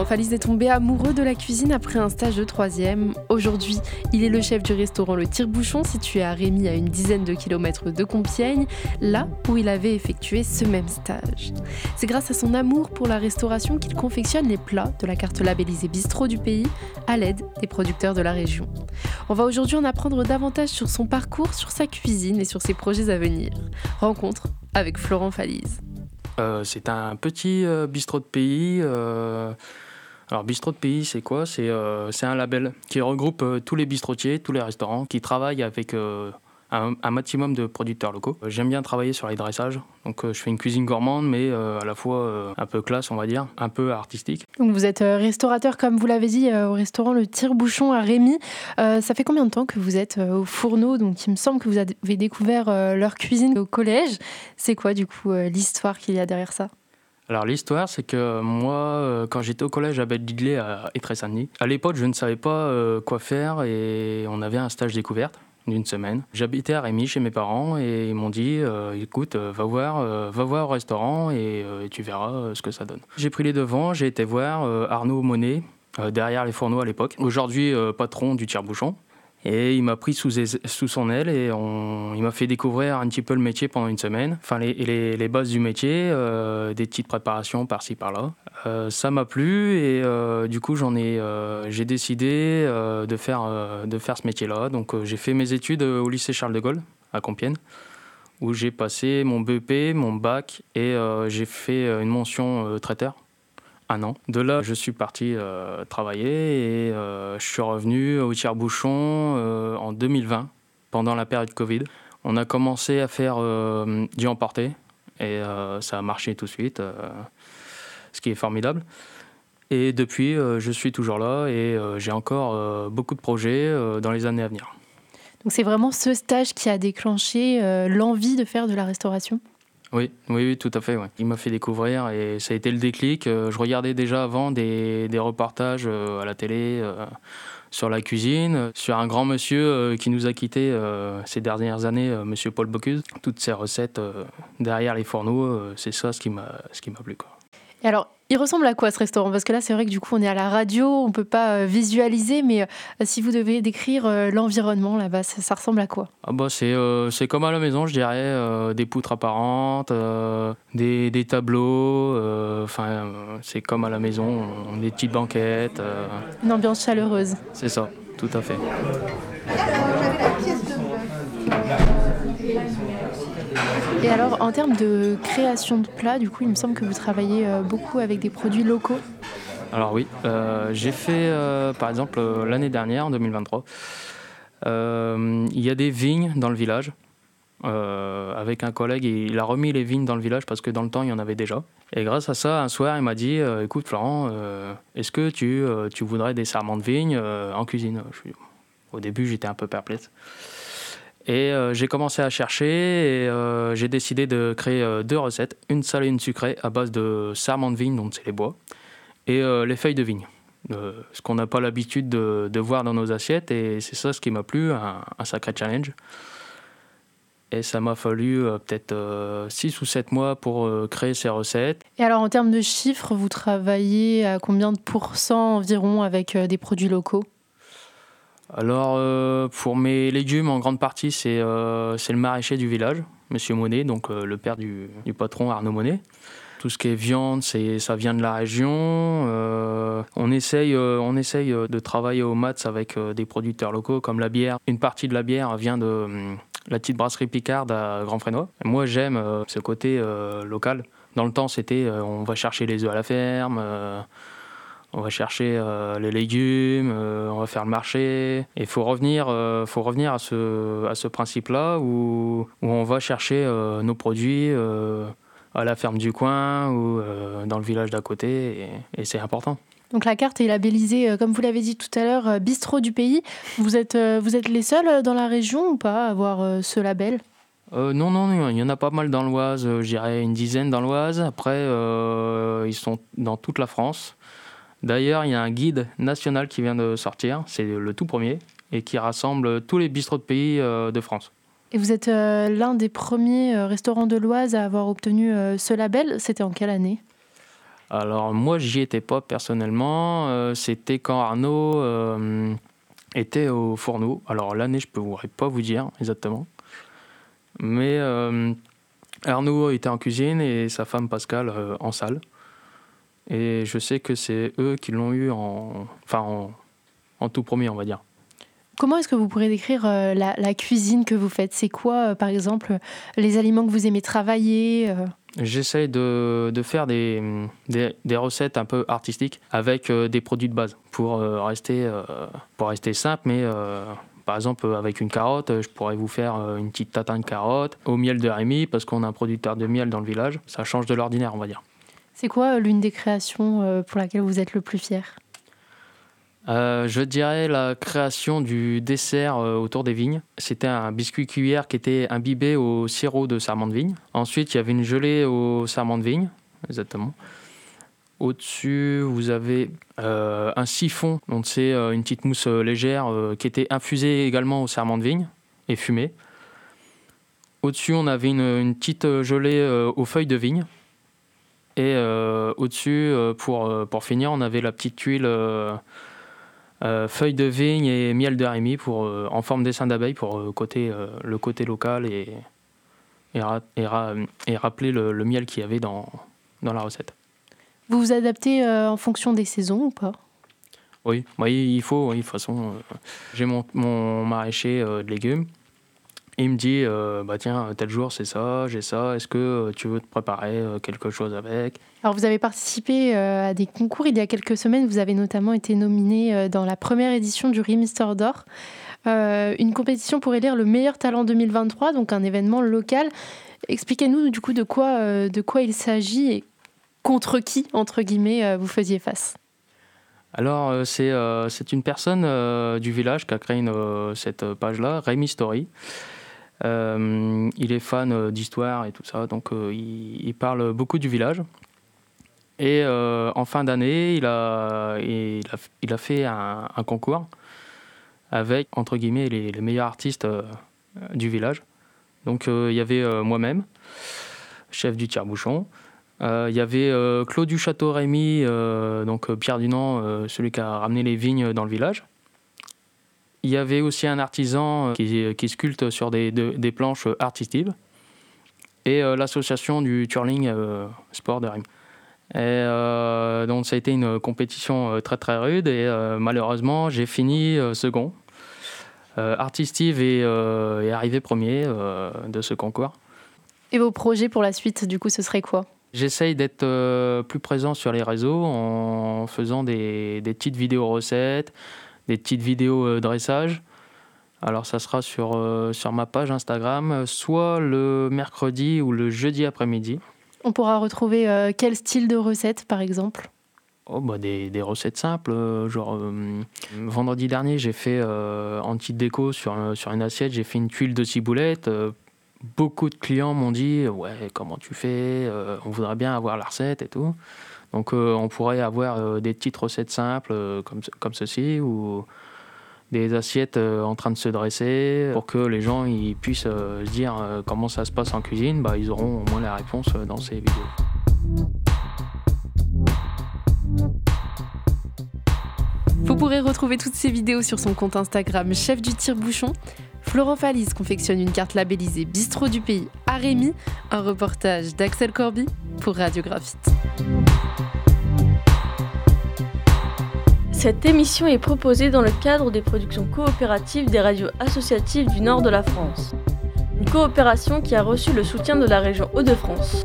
Florent Falise est tombé amoureux de la cuisine après un stage de troisième. Aujourd'hui, il est le chef du restaurant Le Tire-Bouchon, situé à Rémy, à une dizaine de kilomètres de Compiègne, là où il avait effectué ce même stage. C'est grâce à son amour pour la restauration qu'il confectionne les plats de la carte labellisée Bistrot du pays à l'aide des producteurs de la région. On va aujourd'hui en apprendre davantage sur son parcours, sur sa cuisine et sur ses projets à venir. Rencontre avec Florent Falise. Euh, c'est un petit euh, bistrot de pays. Euh, alors, bistrot de pays, c'est quoi? C'est un label qui regroupe tous les bistrotiers, tous les restaurants qui travaillent avec un, maximum de producteurs locaux. Euh, j'aime bien travailler sur les dressages, donc euh, je fais une cuisine gourmande, mais euh, à la fois un peu classe, on va dire, un peu artistique. Donc vous êtes restaurateur, comme vous l'avez dit, au restaurant Le Tire-Bouchon à Rémy. ça fait combien de temps que vous êtes au fourneau? Donc il me semble que vous avez découvert leur cuisine au collège. C'est quoi du coup l'histoire qu'il y a derrière ça? Alors l'histoire, c'est que moi, quand j'étais au collège à belle à Étré-Saint-Denis, à l'époque, je ne savais pas quoi faire et on avait un stage découverte d'une semaine. J'habitais à Rémy chez mes parents et ils m'ont dit euh, écoute, euh, va voir, euh, va voir au restaurant et, tu verras ce que ça donne. J'ai pris les devants, j'ai été voir Arnaud Monet derrière les fourneaux à l'époque, aujourd'hui patron du tire-bouchon. Et il m'a pris sous, sous, son aile et on, il m'a fait découvrir un petit peu le métier pendant une semaine. Enfin, les, les, bases du métier, euh, des petites préparations par-ci par-là. Euh, ça m'a plu et euh, du coup, j'en ai, j'ai décidé de, faire, de faire ce métier-là. Donc, j'ai fait mes études au lycée Charles de Gaulle à Compiègne, où j'ai passé mon BEP, mon bac et j'ai fait une mention traiteur un an. De là, je suis parti euh, travailler et euh, je suis revenu au Tire-Bouchon euh, en 2020, pendant la période Covid. On a commencé à faire du emporté et ça a marché tout de suite, ce qui est formidable. Et depuis, je suis toujours là et j'ai encore beaucoup de projets dans les années à venir. Donc c'est vraiment ce stage qui a déclenché l'envie de faire de la restauration? Oui, oui, oui, tout à fait. Il m'a fait découvrir et ça a été le déclic. Euh, je regardais déjà avant des, reportages euh, à la télé euh, sur la cuisine, sur un grand monsieur qui nous a quittés ces dernières années, monsieur Paul Bocuse. Toutes ces recettes derrière les fourneaux, c'est ça ce qui m'a plu. Quoi. Et alors, il ressemble à quoi ce restaurant? Parce que là, c'est vrai que du coup, on est à la radio, on ne peut pas euh, visualiser, mais euh, si vous devez décrire euh, l'environnement là-bas, ça, ressemble à quoi? Ah bah, C'est comme à la maison, je dirais. des poutres apparentes, des, des, tableaux. Enfin, c'est comme à la maison, des petites banquettes. Une ambiance chaleureuse. C'est ça, tout à fait. Et alors, en termes de création de plats, du coup, il me semble que vous travaillez euh, beaucoup avec des produits locaux. Alors oui, euh, j'ai fait, euh, par exemple, l'année dernière, en 2023, il y a des vignes dans le village. avec un collègue, il a remis les vignes dans le village parce que dans le temps, il y en avait déjà. Et grâce à ça, un soir, il m'a dit Écoute, Florent, est-ce que tu, tu voudrais des serments de vignes en cuisine? Au début, j'étais un peu perplexe. Et euh, j'ai commencé à chercher et euh, j'ai décidé de créer euh, deux recettes, une salée et une sucrée à base de sarment de vigne, donc c'est les bois, et les feuilles de vigne. ce qu'on n'a pas l'habitude de, voir dans nos assiettes et c'est ça ce qui m'a plu, un, sacré challenge. Et ça m'a fallu peut-être 6 ou 7 mois pour créer ces recettes. Et alors en termes de chiffres, vous travaillez à combien de pourcents environ avec des produits locaux? Alors, euh, pour mes légumes, en grande partie, c'est euh, le maraîcher du village, Monsieur Monet, donc euh, le père du, patron Arnaud Monet. Tout ce qui est viande, ça vient de la région. on, essaye, on essaye de travailler au mats avec des producteurs locaux, comme la bière. Une partie de la bière vient de la petite brasserie Picard à Grand Frénois. Moi, j'aime ce côté local. Dans le temps, c'était on va chercher les œufs à la ferme on va chercher euh, les légumes, euh, on va faire le marché. Il faut revenir, euh, faut revenir à ce, à ce principe-là où, où, on va chercher nos produits à la ferme du coin ou dans le village d'à côté et, c'est important. Donc la carte est labellisée, comme vous l'avez dit tout à l'heure, bistrot du pays. Vous êtes, vous êtes les seuls dans la région ou pas à avoir ce label? Non, non, il y en a pas mal dans l'Oise, je dirais une dizaine dans l'Oise. Après, ils sont dans toute la France. D'ailleurs, il y a un guide national qui vient de sortir, c'est le tout premier, et qui rassemble tous les bistrots de pays euh, de France. Et vous êtes euh, l'un des premiers euh, restaurants de l'Oise à avoir obtenu ce label. C'était en quelle année? Alors moi, j'y étais pas personnellement. C'était quand Arnaud était au fourneau. Alors l'année, je ne pourrais pas vous dire exactement. Mais Arnaud était en cuisine et sa femme Pascal en salle. Et je sais que c'est eux qui l'ont eu en, enfin en, tout premier, on va dire. Comment est-ce que vous pourrez décrire la, cuisine que vous faites? C'est quoi, par exemple, les aliments que vous aimez travailler J'essaye de, de, faire des, des, recettes un peu artistiques avec euh, des produits de base pour, euh, rester, euh, pour rester simple, mais par exemple, avec une carotte, je pourrais vous faire une petite tatin de carotte au miel de Rémy parce qu'on a un producteur de miel dans le village. Ça change de l'ordinaire, on va dire. C'est quoi l'une des créations pour laquelle vous êtes le plus fier? Euh, je dirais la création du dessert euh, autour des vignes. C'était un biscuit cuillère qui était imbibé au sirop de sarment de vigne. Ensuite, il y avait une gelée au sarment de vigne, exactement. Au-dessus, vous avez euh, un siphon, donc c'est une petite mousse légère qui était infusée également au sarment de vigne et fumée. Au-dessus, on avait une petite gelée aux feuilles de vigne. Et au-dessus, pour, pour finir, on avait la petite tuile euh, feuilles de vigne et miel de Rémy pour, euh, en forme dessin d'abeille pour euh, côté, le côté local et, et, et, rappeler le, miel qu'il y avait dans, dans la recette. Vous vous adaptez en fonction des saisons ou pas? Oui, oui, il faut. de toute façon, j'ai mon, mon maraîcher de légumes il me dit euh, bah tiens tel jour c'est ça j'ai ça est-ce que euh, tu veux te préparer euh, quelque chose avec? Alors vous avez participé à des concours il y a quelques semaines. Vous avez notamment été nominé dans la première édition du Mister d'or. Une compétition pour élire le meilleur talent 2023 donc un événement local. Expliquez-nous du coup de quoi de quoi il s'agit et contre qui entre guillemets vous faisiez face? Alors, c'est c'est une personne du village qui a créé cette page-là, Rémi Story. Euh, il est fan euh, d'histoire et tout ça, donc euh, il, parle beaucoup du village. Et en fin d'année, il a, il, a, fait un, concours avec, entre guillemets, les, meilleurs artistes du village. Donc il y avait moi-même, chef du tire-bouchon. il y avait Claude du Château Rémy, donc Pierre Dunant, celui qui a ramené les vignes dans le village. Il y avait aussi un artisan euh, qui, qui sculpte sur des, des planches artistiques et euh, l'association du Turling euh, Sport de Rime. Et donc ça a été une compétition très très rude et malheureusement j'ai fini second. Artistive est, est, arrivé premier de ce concours. Et vos projets pour la suite, du coup, ce serait quoi? J'essaye d'être plus présent sur les réseaux en faisant des, des petites vidéos recettes, des petites vidéos euh, dressage. Alors ça sera sur, euh, sur ma page Instagram, soit le mercredi ou le jeudi après-midi. On pourra retrouver euh, quel style de recette par exemple? Oh, bah des, des, recettes simples. genre, vendredi dernier, j'ai fait en petite déco sur, sur une assiette, j'ai fait une tuile de ciboulette. beaucoup de clients m'ont dit Ouais, comment tu fais On voudrait bien avoir la recette et tout. Donc euh, on pourrait avoir euh, des petites recettes simples euh, comme, comme ceci ou des assiettes en train de se dresser pour que les gens ils puissent se dire comment ça se passe en cuisine. Bah, ils auront au moins la réponse dans ces vidéos. Vous pourrez retrouver toutes ces vidéos sur son compte Instagram Chef du Tire-Bouchon. Florent Fallis confectionne une carte labellisée Bistrot du pays à un reportage d'Axel Corby pour Radiographite. Cette émission est proposée dans le cadre des productions coopératives des radios associatives du nord de la France. Une coopération qui a reçu le soutien de la région Hauts-de-France.